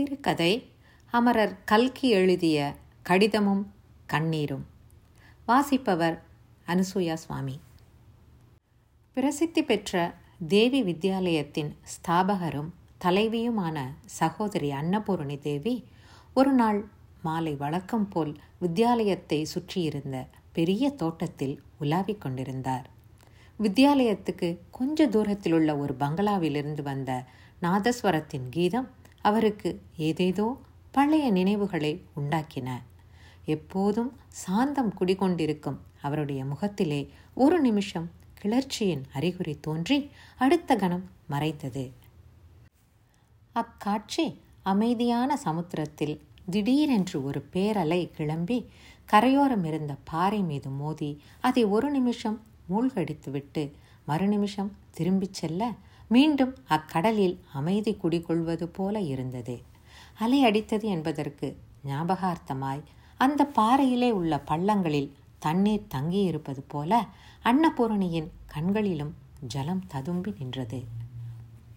சிறுகதை அமரர் கல்கி எழுதிய கடிதமும் கண்ணீரும். வாசிப்பவர் அனுசூயா சுவாமி. பிரசித்தி பெற்ற தேவி வித்யாலயத்தின் ஸ்தாபகரும் தலைவியுமான சகோதரி அன்னபூரணி தேவி ஒரு நாள் மாலை வழக்கம் போல் வித்யாலயத்தை சுற்றியிருந்த பெரிய தோட்டத்தில் உலாவிக் கொண்டிருந்தார். வித்யாலயத்துக்கு கொஞ்ச தூரத்தில் உள்ள ஒரு பங்களாவிலிருந்து வந்த நாதஸ்வரத்தின் கீதம் அவருக்கு ஏதேதோ பழைய நினைவுகளை உண்டாக்கின. எப்போதும் சாந்தம் குடிகொண்டிருக்கும் அவருடைய முகத்திலே ஒரு நிமிஷம் கிளர்ச்சியின் அறிகுறி தோன்றி அடுத்த கணம் மறைத்தது. அக்காட்சி அமைதியான சமுத்திரத்தில் திடீரென்று ஒரு பேரலை கிளம்பி கரையோரம் இருந்த பாறை மீது மோதி அதை ஒரு நிமிஷம் மூழ்கடித்துவிட்டு மறுநிமிஷம் திரும்பிச் செல்ல மீண்டும் அக்கடலில் அமைதி குடிகொள்வது போல இருந்தது. அலை அடித்தது என்பதற்கு ஞாபகார்த்தமாய் அந்த பாறையிலே உள்ள பள்ளங்களில் தண்ணீர் தங்கியிருப்பது போல அன்னபூரணியின் கண்களிலும் ஜலம் ததும்பி நின்றது.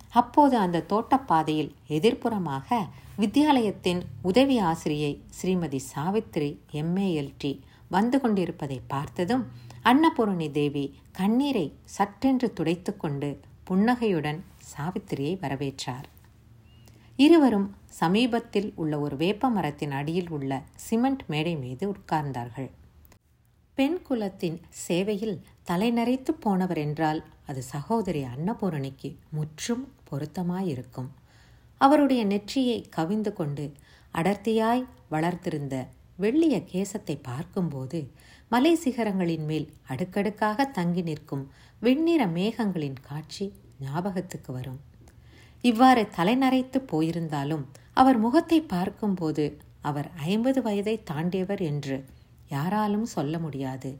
அப்போது அந்த தோட்டப்பாதையில் எதிர்ப்புறமாக வித்யாலயத்தின் உதவி ஆசிரியை ஸ்ரீமதி சாவித்ரி எம்ஏஎல்டி வந்து கொண்டிருப்பதை பார்த்ததும் அன்னபூரணி தேவி கண்ணீரை சற்றென்று துடைத்துக்கொண்டு புன்னகையுடன் சாவித்திரியை வரவேற்றார். இருவரும் சமீபத்தில் உள்ள ஒரு வேப்ப மரத்தின் அடியில் உள்ள சிமெண்ட் மேடை மீது உட்கார்ந்தார்கள். பெண் குலத்தின் சேவையில் தலைநரைத்து போனவர் என்றால் அது சகோதரி அன்னபூரணிக்கு முற்றும் பொருத்தமாயிருக்கும். அவருடைய நெற்றியை கவிந்து கொண்டு அடர்த்தியாய் வளர்த்திருந்த வெள்ளிய கேசத்தை பார்க்கும்போது மலை சிகரங்களின் மேல் அடுக்கடுக்காக தங்கி நிற்கும் வெண்ணிற மேகங்களின் காட்சி ஞாபகத்துக்கு வரும். இவ்வாறு தலைநரைத்து போயிருந்தாலும் அவர் முகத்தை பார்க்கும்போது அவர் ஐம்பது வயதை தாண்டியவர் என்று யாராலும் சொல்ல முடியாது.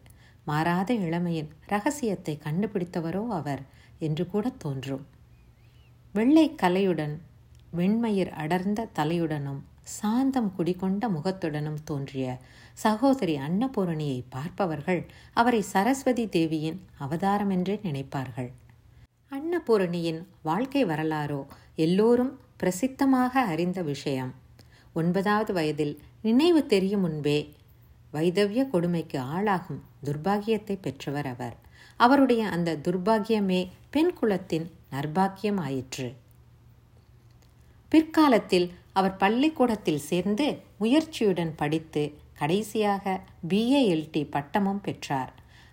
மாறாத இளமையின் ரகசியத்தை கண்டுபிடித்தவரோ அவர் என்று கூட தோன்றும். வெள்ளை கலையுடன் வெண்மயிர் அடர்ந்த தலையுடனும் சாந்தம் குடிகொண்ட முகத்துடனும் தோன்றிய சகோதரி அன்னபூரணியை பார்ப்பவர்கள் அவரை சரஸ்வதி தேவியின் அவதாரம் என்றே நினைப்பார்கள். அன்னபூரணியின் வாழ்க்கை வரலாறோ எல்லோரும் பிரசித்தமாக அறிந்த விஷயம். ஒன்பதாவது வயதில் நினைவு தெரியும் முன்பே வைதவிய கொடுமைக்கு ஆளாகும் துர்பாகியத்தை பெற்றவர் அவர். அவருடைய அந்த துர்பாகியமே பெண் குலத்தின் நர்பாக்கியம் ஆயிற்று. பிற்காலத்தில் அவர் பள்ளிக்கூடத்தில் சேர்ந்து முயற்சியுடன் படித்து கடைசியாக பிஏஎல்டி பட்டமும் பெற்றார்.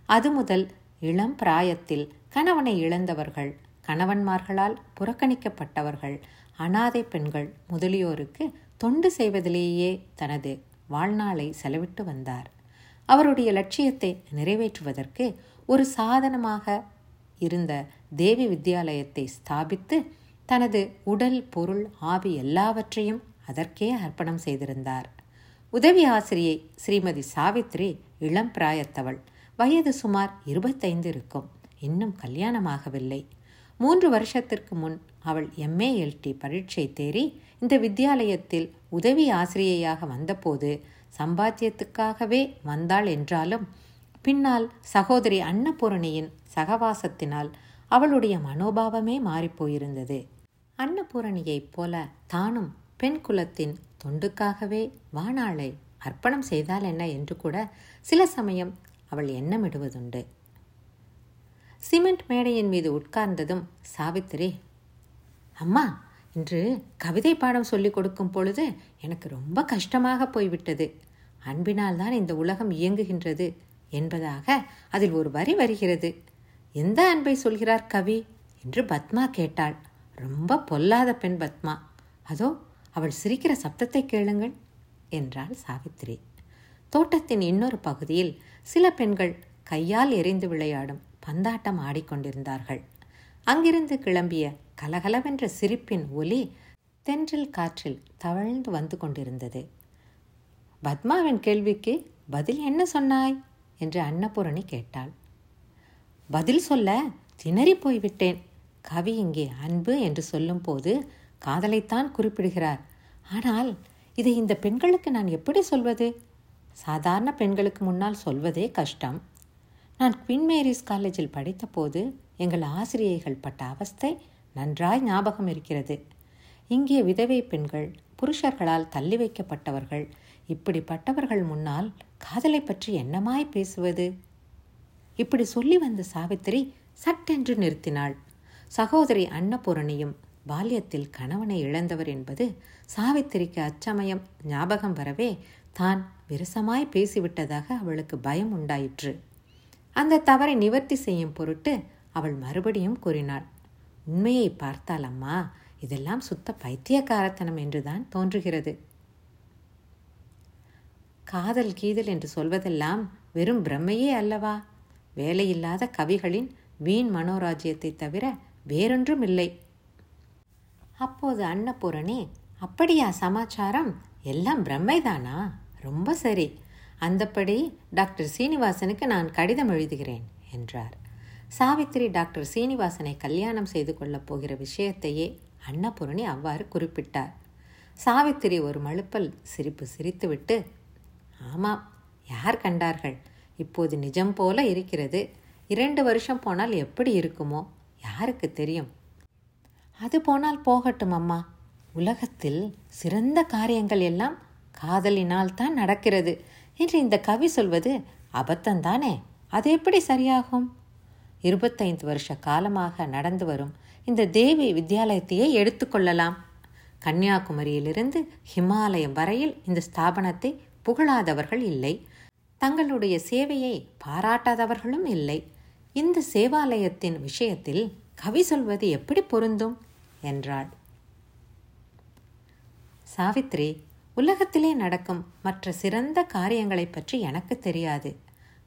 அது முதல் இளம் பிராயத்தில் கணவனை இழந்தவர்கள் கணவன்மார்களால் புறக்கணிக்கப்பட்டவர்கள் அனாதை பெண்கள் முதலியோருக்கு தொண்டு செய்வதிலேயே தனது வாழ்நாளை செலவிட்டு வந்தார். அவருடைய லட்சியத்தை நிறைவேற்றுவதற்கு ஒரு சாதனமாக இருந்த தேவி வித்யாலயத்தை ஸ்தாபித்து தனது உடல் பொருள் ஆவி எல்லாவற்றையும் அதற்கே அர்ப்பணம் செய்திருந்தார். உதவி ஆசிரியை ஸ்ரீமதி சாவித்ரி இளம் பிராயத்தவள். வயது சுமார் இருபத்தைந்து இருக்கும். இன்னும் கல்யாணமாகவில்லை. மூன்று வருஷத்திற்கு முன் அவள் எம்ஏஎல்டி பரீட்சை தேறி இந்த வித்யாலயத்தில் உதவி ஆசிரியையாக வந்தபோது சம்பாத்தியத்துக்காகவே வந்தாள் என்றாலும் பின்னால் சகோதரி அன்னபூரணியின் சகவாசத்தினால் அவளுடைய மனோபாவமே மாறிப்போயிருந்தது. அன்னபூரணியைப் போல தானும் பெண் குலத்தின் தொண்டுக்காகவே வானாளை அர்ப்பணம் செய்தால் என்ன என்று கூட சில சமயம் அவள் எண்ணமிடுவதுண்டு. சிமெண்ட் மேடையின் மீது உட்கார்ந்ததும் சாவித்திரி அம்மா இன்று கவிதை பாடம் சொல்லிக் கொடுக்கும் பொழுது எனக்கு ரொம்ப கஷ்டமாக போய்விட்டது. அன்பினால் தான் இந்த உலகம் இயங்குகின்றது என்பதாக அதில் ஒரு வரி வருகிறது. எந்த அன்பை சொல்கிறார் கவி? என்று பத்மா கேட்டாள். ரொம்ப பொல்லாத பெண் பத்மா. அதோ அவள் சிரிக்கிற சப்தத்தை கேளுங்கள் என்றாள் சாவித்திரி தோட்டத்தின் இன்னொரு பகுதியில் சில பெண்கள் கையால் எரிந்து விளையாடும் பந்தாட்டம் ஆடிக்கொண்டிருந்தார்கள். அங்கிருந்து கிளம்பிய கலகலவென்ற சிரிப்பின் ஒலி தென்றில் காற்றில் தவழ்ந்து வந்து கொண்டிருந்தது. பத்மாவின் கேள்விக்கு பதில் என்ன சொன்னாய்? என்று அன்னபூரணி கேட்டாள். பதில் சொல்ல திணறி போய்விட்டேன் கவி இங்கே அன்பு என்று சொல்லும்போது காதலைத்தான் குறிப்பிடுகிறார். ஆனால் இதை இந்த பெண்களுக்கு நான் எப்படி சொல்வது? சாதாரண பெண்களுக்கு முன்னால் சொல்வதே கஷ்டம். நான் குவின் மேரிஸ் காலேஜில் படித்தபோது எங்கள் ஆசிரியைகள் பட்ட அவஸ்தை நன்றாய் ஞாபகம் இருக்கிறது. இங்கே விதவை பெண்கள் புருஷர்களால் தள்ளி வைக்கப்பட்டவர்கள் இப்படிப்பட்டவர்கள் முன்னால் காதலை பற்றி என்னமாய் பேசுவது? இப்படி சொல்லி வந்த சாவித்திரி சட்டென்று நிறுத்தினாள். சகோதரி அன்னபூரணியும் பால்யத்தில் கணவனை இழந்தவர் என்பது சாவித்திரிக்கு அச்சமயம் ஞாபகம் வரவே தான் விரசமாய் பேசிவிட்டதாக அவளுக்கு பயம் உண்டாயிற்று. அந்த தவறை நிவர்த்தி செய்யும் பொருட்டு அவள் மறுபடியும் கூறினாள் உண்மையை பார்த்தால் அம்மா இதெல்லாம் சுத்த பைத்தியக்காரத்தனம் என்றுதான் தோன்றுகிறது. காதல் கீதல் என்று சொல்வதெல்லாம் வெறும் பிரம்மையே அல்லவா? வேலையில்லாத கவிகளின் வீண் மனோராஜ்யத்தை தவிர வேறொன்றும் இல்லை அப்போது அன்னபூரணி அப்படியா சமாச்சாரம்? எல்லாம் பிரம்மைதானா? ரொம்ப சரி. அந்தப்படி டாக்டர் சீனிவாசனுக்கு நான் கடிதம் எழுதுகிறேன் என்றார். சாவித்திரி டாக்டர் சீனிவாசனை கல்யாணம் செய்து கொள்ளப் போகிற விஷயத்தையே அன்னபூரணி அவ்வாறு குறிப்பிட்டார். சாவித்திரி ஒரு மழுப்பல் சிரிப்பு சிரித்துவிட்டு ஆமாம் யார் கண்டார்கள்? இப்போது நிஜம் போல இருக்கிறது. இரண்டு வருஷம் போனால் எப்படி இருக்குமோ? யாருக்கு தெரியும்? அது போனால் போகட்டும் அம்மா. உலகத்தில் சிறந்த காரியங்கள் எல்லாம் காதலினால் தான் நடக்கிறது என்று இந்த கவி சொல்வது அபத்தந்தானே? அது எப்படி சரியாகும்? இருபத்தைந்து வருஷ காலமாக நடந்து வரும் இந்த தேவி வித்யாலயத்தையே எடுத்துக்கொள்ளலாம் கன்னியாகுமரியிலிருந்து ஹிமாலயம் வரையில் இந்த ஸ்தாபனத்தை புகழாதவர்கள் இல்லை. தங்களுடைய சேவையை பாராட்டாதவர்களும் இல்லை. இந்த சேவாலயத்தின் விஷயத்தில் கவி சொல்வது எப்படி பொருந்தும்? என்றாள். சாவித்ரி உலகத்திலே நடக்கும் மற்ற சிறந்த காரியங்களை பற்றி எனக்கு தெரியாது.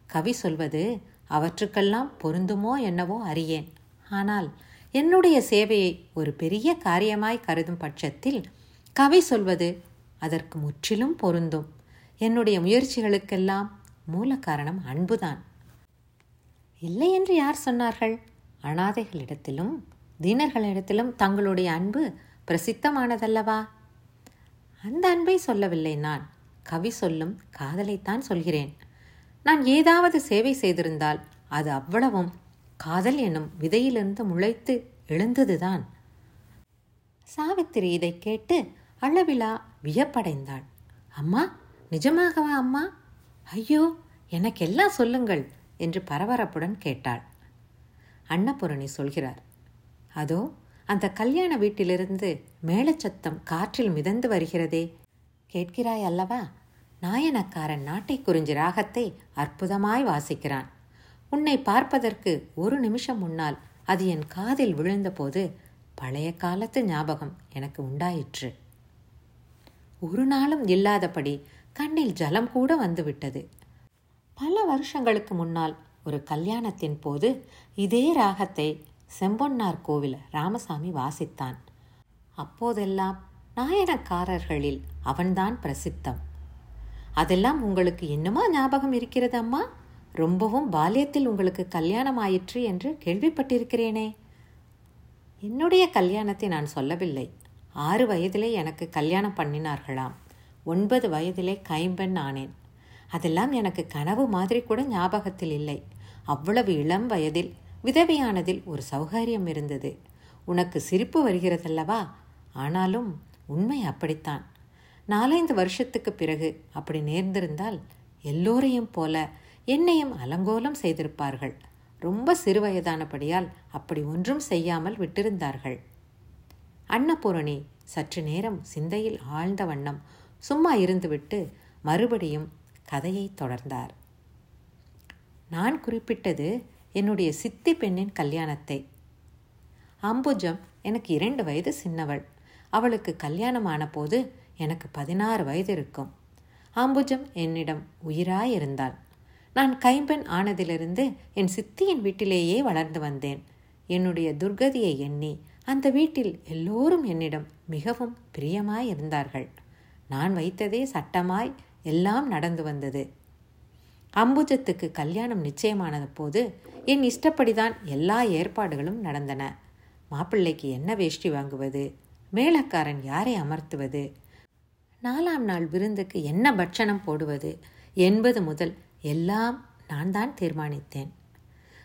கவி சொல்வது அவற்றுக்கெல்லாம் பொருந்துமோ என்னவோ அறியேன். ஆனால் என்னுடைய சேவையை ஒரு பெரிய காரியமாய் கருதும் பட்சத்தில் கவி சொல்வது அதற்கு முற்றிலும் பொருந்தும். என்னுடைய முயற்சிகளுக்கெல்லாம் மூல காரணம் அன்புதான். இல்லை என்று யார் சொன்னார்கள்? அனாதைகளிடத்திலும் தீனர்களிடத்திலும் தங்களுடைய அன்பு பிரசித்தமானதல்லவா? அந்த அன்பை சொல்லவில்லை நான். கவி சொல்லும் காதலைத்தான் சொல்கிறேன். நான் ஏதாவது சேவை செய்திருந்தால் அது அவ்வளவும். காதல் என்னும் விதையிலிருந்து முளைத்து எழுந்ததுதான். சாவித்திரி இதை கேட்டு அளவிலா வியப்படைந்தாள். அம்மா நிஜமாகவா அம்மா? ஐயோ எனக்கெல்லாம் சொல்லுங்கள். என்று பரபரப்புடன் கேட்டாள். அன்னபூரணி சொல்கிறார் அதோ அந்த கல்யாண வீட்டிலிருந்து மேலச்சத்தம் காற்றில் மிதந்து வருகிறதே. கேட்கிறாய் அல்லவா? நாயனக்காரன் நாட்டை குறிஞ்சி ராகத்தை அற்புதமாய் வாசிக்கிறான். உன்னை பார்ப்பதற்கு ஒரு நிமிஷம் முன்னால் அது என் காதில் விழுந்தபோது பழைய காலத்து ஞாபகம் எனக்கு உண்டாயிற்று. ஒரு நாளும் இல்லாதபடி கண்ணில் ஜலம் கூட வந்துவிட்டது. பல வருஷங்களுக்கு முன்னால் ஒரு கல்யாணத்தின் போது இதே ராகத்தை செம்பொன்னார் கோவில் ராமசாமி வாசித்தான். அப்போதெல்லாம் நாயனக்காரர்களில் அவன்தான் பிரசித்தம். அதெல்லாம் உங்களுக்கு என்னமா ஞாபகம் இருக்கிறது அம்மா? ரொம்பவும் பால்யத்தில் உங்களுக்கு கல்யாணம் ஆயிற்று என்று கேள்விப்பட்டிருக்கிறேனே. என்னுடைய கல்யாணத்தை நான் சொல்லவில்லை. ஆறு வயதிலே எனக்கு கல்யாணம் பண்ணினார்களாம். ஒன்பது வயதிலே கைம்பெண் ஆனேன். அதெல்லாம் எனக்கு கனவு மாதிரி கூட ஞாபகத்தில் இல்லை. அவ்வளவு இளம் வயதில் விதவையானதில் ஒரு சௌகரியம் இருந்தது. உனக்கு சிரிப்பு வருகிறதல்லவா? ஆனாலும் உண்மை அப்படித்தான். நாலைந்து வருஷத்துக்கு பிறகு அப்படி நேர்ந்திருந்தால் எல்லோரையும் போல என்னையும் அலங்கோலம் செய்திருப்பார்கள். ரொம்ப சிறுவயதானபடியால் அப்படி ஒன்றும் செய்யாமல் விட்டிருந்தார்கள். அன்னபூரணி சற்று நேரம் சிந்தையில் ஆழ்ந்த வண்ணம் சும்மா இருந்துவிட்டு மறுபடியும் கதையை தொடர்ந்தார். நான் குறிப்பிட்டது என்னுடைய சித்தி பெண்ணின் கல்யாணத்தை. அம்புஜம் எனக்கு இரண்டு வயது சின்னவள். அவளுக்கு கல்யாணமான போது எனக்கு பதினாறு வயது இருக்கும். அம்புஜம் என்னிடம் உயிராயிருந்தாள். நான் கைம்பெண் ஆனதிலிருந்து என் சித்தியின் வீட்டிலேயே வளர்ந்து வந்தேன். என்னுடைய துர்கதியை எண்ணி அந்த வீட்டில் எல்லோரும் என்னிடம் மிகவும் பிரியமாய் இருந்தார்கள் நான் வைத்ததே சட்டமாய் எல்லாம் நடந்து வந்தது. அம்புஜத்துக்கு கல்யாணம் நிச்சயமானது போது என் இஷ்டப்படிதான் எல்லா ஏற்பாடுகளும் நடந்தன. மாப்பிள்ளைக்கு என்ன வேஷ்டி வாங்குவது? மேளக்காரன் யாரை அமர்த்துவது? நாலாம் நாள் விருந்துக்கு என்ன பட்சணம் போடுவது? என்பது முதல் எல்லாம் நான் தான் தீர்மானித்தேன்.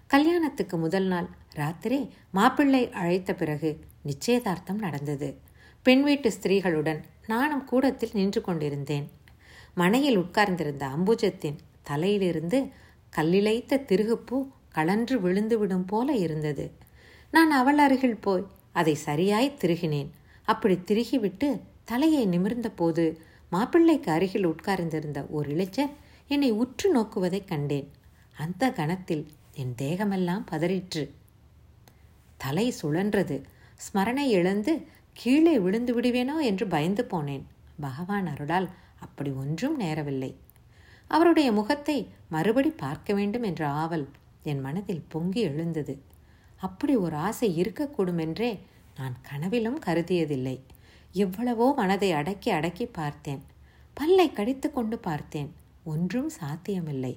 கல்யாணத்துக்கு முதல் நாள் ராத்திரி மாப்பிள்ளை அழைத்த பிறகு நிச்சயதார்த்தம் நடந்தது. பெண் வீட்டு ஸ்திரீகளுடன் நானும் கூடத்தில் நின்று கொண்டிருந்தேன். மனையில் உட்கார்ந்திருந்த அம்புஜத்தின் தலையிலிருந்து கல்லிழைத்த திருகுப்பூ கலன்று விழுந்துவிடும் போல இருந்தது. நான் அவள் அருகில் போய் அதை சரியாய் திருகினேன். அப்படி திருகிவிட்டு தலையை நிமிர்ந்த போது மாப்பிள்ளைக்கு அருகில் உட்கார்ந்திருந்த ஒரு இளைஞர் என்னை உற்று நோக்குவதைக் கண்டேன். அந்த கணத்தில் என் தேகமெல்லாம் பதறிற்று. தலை சுழன்றது. ஸ்மரணை இழந்து கீழே விழுந்து விடுவேனோ என்று பயந்து போனேன். பகவான் அருளால் அப்படி ஒன்றும் நேரவில்லை. அவருடைய முகத்தை மறுபடி பார்க்க வேண்டும் என்ற ஆவல் என் மனதில் பொங்கி எழுந்தது. அப்படி ஒரு ஆசை இருக்கக்கூடும் என்றே நான் கனவிலும் கருதியதில்லை. எவ்வளவோ மனதை அடக்கி அடக்கி பார்த்தேன். பல்லை கடித்து கொண்டு பார்த்தேன். ஒன்றும் சாத்தியமில்லை.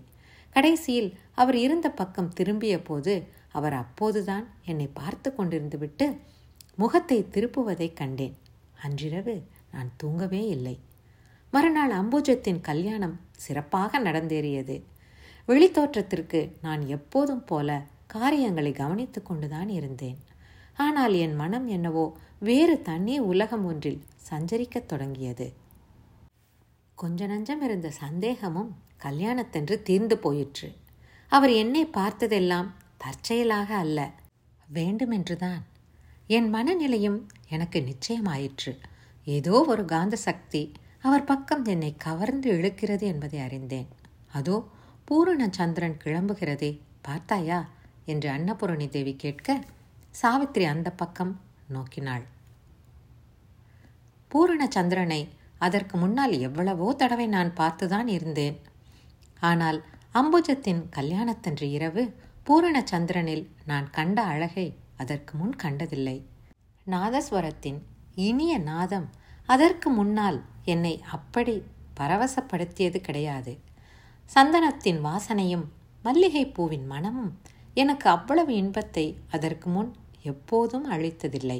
கடைசியில் அவர் இருந்த பக்கம் திரும்பிய போது அவர் அப்போதுதான் என்னை பார்த்து கொண்டிருந்து விட்டு முகத்தை திருப்புவதைக் கண்டேன். அன்றிரவு நான் தூங்கவே இல்லை. மறுநாள் அம்புஜத்தின் கல்யாணம் சிறப்பாக நடந்தேறியது. வெளித்தோற்றத்திற்கு நான் எப்போதும் போல காரியங்களை கவனித்து கொண்டுதான் இருந்தேன். ஆனால் என் மனம் என்னவோ வேறு தண்ணி உலகம் ஒன்றில் சஞ்சரிக்கத் தொடங்கியது. கொஞ்ச நஞ்சம் இருந்த சந்தேகமும் கல்யாணத்தென்று தீர்ந்து போயிற்று. அவர் என்னை பார்த்ததெல்லாம் தற்செயலாக அல்ல. வேண்டுமென்றுதான். என் மனநிலையும் எனக்கு நிச்சயமாயிற்று. ஏதோ ஒரு காந்த சக்தி அவர் பக்கம் என்னை கவர்ந்து இழுக்கிறது என்பதை அறிந்தேன். அதோ பூரண சந்திரன் கிளம்புகிறதே பார்த்தாயா? என்று அன்னபூரணி தேவி கேட்க சாவித்திரி அந்த பக்கம் நோக்கினாள். பூரண சந்திரனை அதற்கு முன்னால் எவ்வளவோ தடவை நான் பார்த்துதான் இருந்தேன். ஆனால் அம்புஜத்தின் கல்யாணத்தன்று இரவு பூரண சந்திரனில் நான் கண்ட அழகை அதற்கு முன் கண்டதில்லை. நாதஸ்வரத்தின் இனிய நாதம் அதற்கு முன்னால் என்னை அப்படி பரவசப்படுத்தியது கிடையாது. சந்தனத்தின் வாசனையும் மல்லிகை பூவின் மனமும் எனக்கு அவ்வளவு இன்பத்தை அதற்கு முன் எப்போதும் அழித்ததில்லை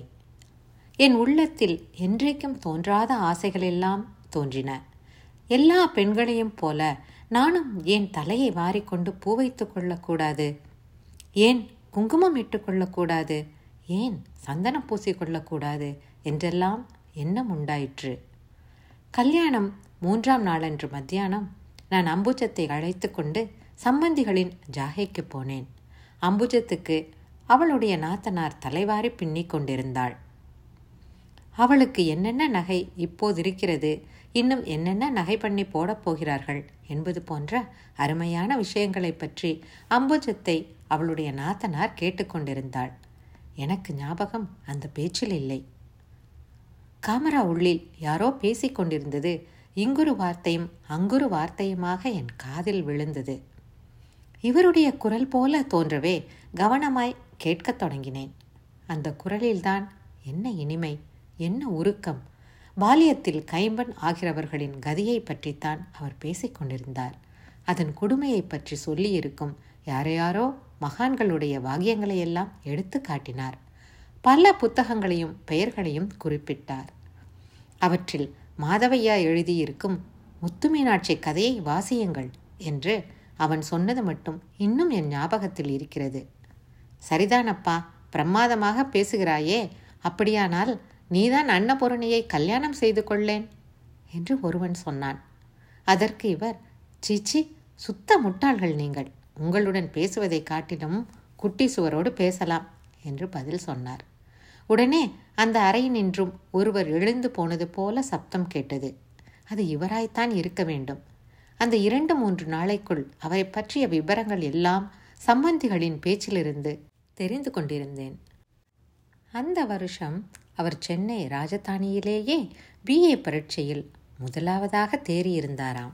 என் உள்ளத்தில் என்றைக்கும் தோன்றாத ஆசைகளெல்லாம் தோன்றின. எல்லா பெண்களையும் போல நானும் ஏன் தலையை வாரிக்கொண்டு பூ வைத்து கொள்ளக்கூடாது ஏன் குங்குமம் இட்டுக்கொள்ளக்கூடாது ஏன் சந்தனம் பூசிக்கொள்ளக்கூடாது என்றெல்லாம் எண்ணம் உண்டாயிற்று. கல்யாணம் மூன்றாம் நாளன்று மத்தியானம் நான் அம்புஜத்தை அழைத்து கொண்டு சம்பந்திகளின் ஜாகைக்கு போனேன். அம்புஜத்துக்கு அவளுடைய நாத்தனார் தலைவாரி பின்னிக் கொண்டிருந்தாள். அவளுக்கு என்னென்ன நகை இப்போது இருக்கிறது? இன்னும் என்னென்ன நகை பண்ணி போடப் போகிறார்கள்? என்பது போன்ற அருமையான விஷயங்களை பற்றி அம்புஜத்தை அவளுடைய நாத்தனார் கேட்டுக்கொண்டிருந்தாள் எனக்கு ஞாபகம் அந்த பேச்சில் இல்லை. காமரா உள்ளில் யாரோ பேசிக்கொண்டிருந்தது இங்கொரு இங்குரு வார்த்தையும் அங்குரு வார்த்தையுமாக என் காதில் விழுந்தது. இவருடைய குரல் போல தோன்றவே கவனமாய் கேட்கத் தொடங்கினேன். அந்த குரலில்தான் என்ன இனிமை என்ன உருக்கம். பாலியத்தில் கைம்பன் ஆகிறவர்களின் கதியை பற்றித்தான் அவர் பேசிக்கொண்டிருந்தார் அதன் கொடுமையை பற்றி சொல்லியிருக்கும் யாரையாரோ மகான்களுடைய வாக்கியங்களையெல்லாம் எடுத்து காட்டினார். பல புத்தகங்களையும் பெயர்களையும் குறிப்பிட்டார். அவற்றில் மாதவையா எழுதியிருக்கும் முத்துமீனாட்சி கதையை வாசியுங்கள் என்று அவன் சொன்னது மட்டும் இன்னும் என் ஞாபகத்தில் இருக்கிறது. சரிதானப்பா பிரமாதமாக பேசுகிறாயே அப்படியானால் நீதான் அன்னபூரணியை கல்யாணம் செய்து கொள்ளேன் என்று ஒருவன் சொன்னான். அதற்கு இவர் சீச்சி சுத்த முட்டாள்கள் நீங்கள். உங்களுடன் பேசுவதை காட்டிலும் குட்டி சுவரோடு பேசலாம் என்று பதில் சொன்னார். உடனே அந்த அறையினின்றும் ஒருவர் எழுந்து போனது போல சப்தம் கேட்டது. அது இவராய்த்தான் இருக்க வேண்டும். அந்த இரண்டு மூன்று நாளைக்குள் அவரை பற்றிய விவரங்கள் எல்லாம் சம்பந்திகளின் பேச்சிலிருந்து தெரிந்து கொண்டிருந்தேன். அந்த வருஷம் அவர் சென்னை ராஜதானியிலேயே பிஏ பரீட்சையில் முதலாவதாக தேறியிருந்தாராம்.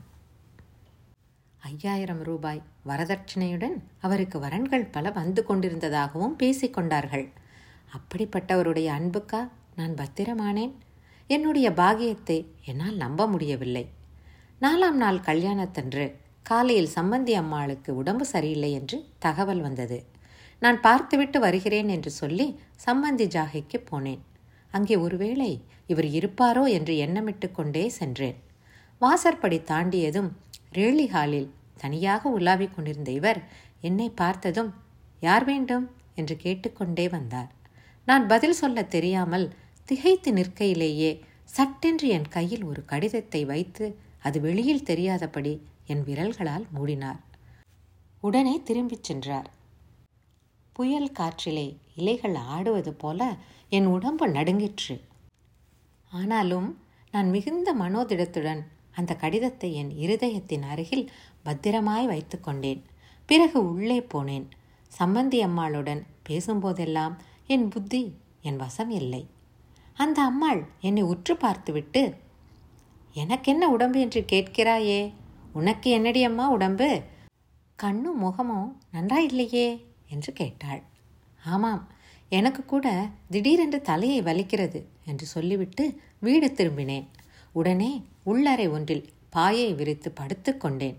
ஐயாயிரம் ரூபாய் வரதட்சணையுடன் அவருக்கு வரன்கள் பல வந்து கொண்டிருந்ததாகவும் பேசிக்கொண்டார்கள் அப்படிப்பட்டவருடைய அன்புக்கா நான் பத்திரமானேன்? என்னுடைய பாகியத்தை என்னால் நம்ப முடியவில்லை. நாலாம் நாள் கல்யாணத்தன்று காலையில் சம்பந்தி அம்மாளுக்கு உடம்பு சரியில்லை என்று தகவல் வந்தது. நான் பார்த்துவிட்டு வருகிறேன் என்று சொல்லி சம்பந்தி ஜாகைக்கு போனேன். அங்கே ஒருவேளை இவர் இருப்பாரோ என்று எண்ணமிட்டு கொண்டே சென்றேன். வாசற்படி தாண்டியதும் ரேலி ஹாலில் தனியாக உலாவிக் கொண்டிருந்த இவர் என்னை பார்த்ததும் யார் வேண்டும்? என்று கேட்டுக்கொண்டே வந்தார். நான் பதில் சொல்ல தெரியாமல் திகைத்து நிற்கையிலேயே சட்டென்று என் கையில் ஒரு கடிதத்தை வைத்து அது வெளியில் தெரியாதபடி என் விரல்களால் மூடினார். உடனே திரும்பிச் சென்றார். புயல் காற்றிலே இலைகள் ஆடுவது போல என் உடம்பு நடுங்கிற்று. ஆனாலும் நான் மிகுந்த மனோதிடத்துடன் அந்த கடிதத்தை என் இருதயத்தின் அருகில் பத்திரமாய் வைத்து கொண்டேன். பிறகு உள்ளே போனேன். சம்பந்தி அம்மாளுடன் பேசும்போதெல்லாம் என் புத்தி என் வசம் இல்லை. அந்த அம்மாள் என்னை உற்று பார்த்துவிட்டு எனக்கென்ன உடம்பு என்று கேட்கிறாயே? உனக்கு என்னடி அம்மா உடம்பு? கண்ணும் முகமும் நன்றாயில்லையே என்று கேட்டாள். ஆமாம் எனக்கு கூட திடீரென்று தலையை வலிக்கிறது என்று சொல்லிவிட்டு வீடு திரும்பினேன். உடனே உள்ளறை ஒன்றில் பாயை விரித்து படுத்து கொண்டேன்.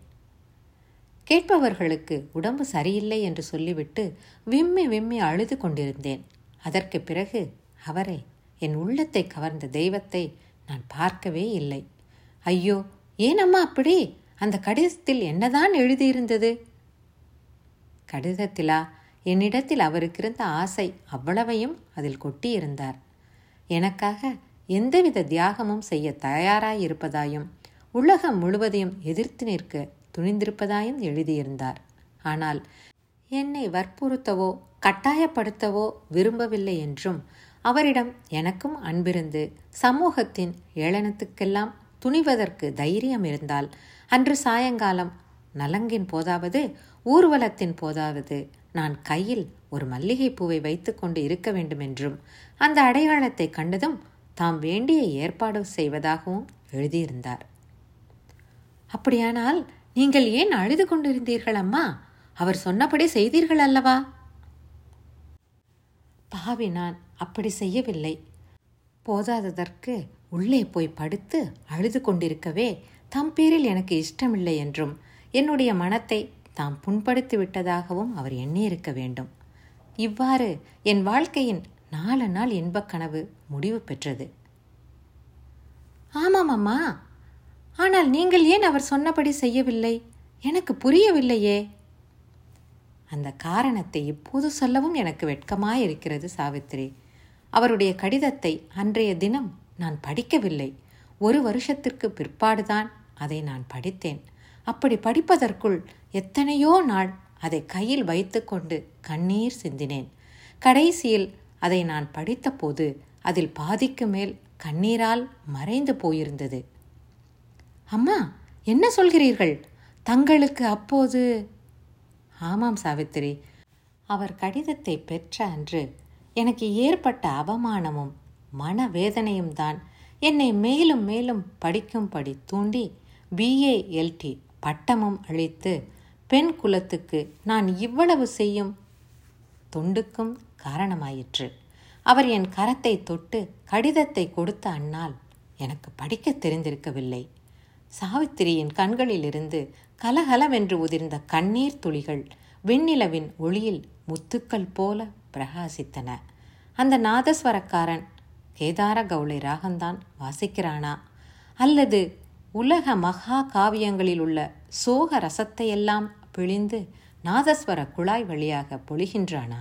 கேட்பவர்களுக்கு உடம்பு சரியில்லை என்று சொல்லிவிட்டு விம்மி விம்மி அழுது கொண்டிருந்தேன். அதற்கு பிறகு அவரை என் உள்ளத்தை கவர்ந்த தெய்வத்தை நான் பார்க்கவே இல்லை. ஐயோ ஏன் அம்மா அப்படி? அந்த கடிதத்தில் என்னதான் எழுதியிருந்தது? கடிதத்திலா? என்னிடத்தில் அவருக்கு இருந்த ஆசை அவ்வளவையும் அதில் கொட்டியிருந்தார். எனக்காக எந்தவித தியாகமும் செய்ய தயாராயிருப்பதாயும் உலகம் முழுவதையும் எதிர்த்து நிற்க துணிந்திருப்பதாயும் எழுதியிருந்தார். ஆனால் என்னை வற்புறுத்தவோ கட்டாயப்படுத்தவோ விரும்பவில்லை என்றும் அவரிடம் எனக்கும் அன்பிருந்து சமூகத்தின் ஏளனத்துக்கெல்லாம் துணிவதற்கு தைரியம் இருந்தால் அன்று சாயங்காலம் நலங்கின் போதாவது ஊர்வலத்தின் போதாவது நான் கையில் ஒரு மல்லிகை பூவை வைத்துக்கொண்டு இருக்க வேண்டுமென்றும் அந்த அடையாளத்தை கண்டதும் தாம் வேண்டிய ஏற்பாடு செய்வதாகவும் எழுதியிருந்தார். அப்படியானால் நீங்கள் ஏன் அழுது கொண்டிருந்தீர்கள் அம்மா? அவர் சொன்னபடி செய்தீர்கள் அல்லவா பாவி நான் அப்படி செய்யவில்லை. போதாததற்கு உள்ளே போய் படுத்து அழுது கொண்டிருக்கவே தம் பேரில் எனக்கு இஷ்டமில்லை என்றும் என்னுடைய மனத்தை தாம் புண்படுத்தி விட்டதாகவும் அவர் எண்ணியிருக்க வேண்டும். இவ்வாறு என் வாழ்க்கையின் நாலு நாள் இன்பக் கனவு முடிவு பெற்றது. ஆமாம் அம்மா. ஆனால் நீங்கள் ஏன் அவர் சொன்னபடி செய்யவில்லை? எனக்கு புரியவில்லையே. அந்த காரணத்தை இப்போது சொல்லவும் எனக்கு வெட்கமாயிருக்கிறது சாவித்திரி. அவருடைய கடிதத்தை அன்றைய தினம் நான் படிக்கவில்லை. ஒரு வருஷத்திற்கு பிற்பாடுதான் அதை நான் படித்தேன். அப்படி படிப்பதற்குள் எத்தனையோ நாள் அதை கையில் வைத்துக்கொண்டு கண்ணீர் சிந்தினேன். கடைசியில் அதை நான் படித்தபோது அதில் பாதிக்கு மேல் கண்ணீரால் மறைந்து போயிருந்தது. அம்மா என்ன சொல்கிறீர்கள்? தங்களுக்கு அப்போது ஆமாம் சாவித்திரி. அவர் கடிதத்தை பெற்ற அன்று எனக்கு ஏற்பட்ட அவமானமும் மனவேதனையும் தான் என்னை மேலும் மேலும் படிக்கும்படி தூண்டி பிஏ எல்டி பட்டமும் அளித்து பெண் குலத்துக்கு நான் இவ்வளவு செய்யும் தொண்டுக்கும் காரணமாயிற்று. அவர் என் கரத்தை தொட்டு கடிதத்தை கொடுத்த அன்னால் எனக்கு படிக்க தெரிந்திருக்கவில்லை. சாவித்திரியின் கண்களிலிருந்து கலகலவென்று உதிர்ந்த கண்ணீர் துளிகள் வெண்ணிலவின் ஒளியில் முத்துக்கள் போல பிரகாசித்தன. அந்த நாதஸ்வரக்காரன் கேதார கவுளை ராகந்தான் வாசிக்கிறானா? அல்லது உலக மகா காவியங்களில் உள்ள சோக ரசத்தையெல்லாம் பிழிந்து நாதஸ்வர குழாய் வழியாக பொழிகின்றானா?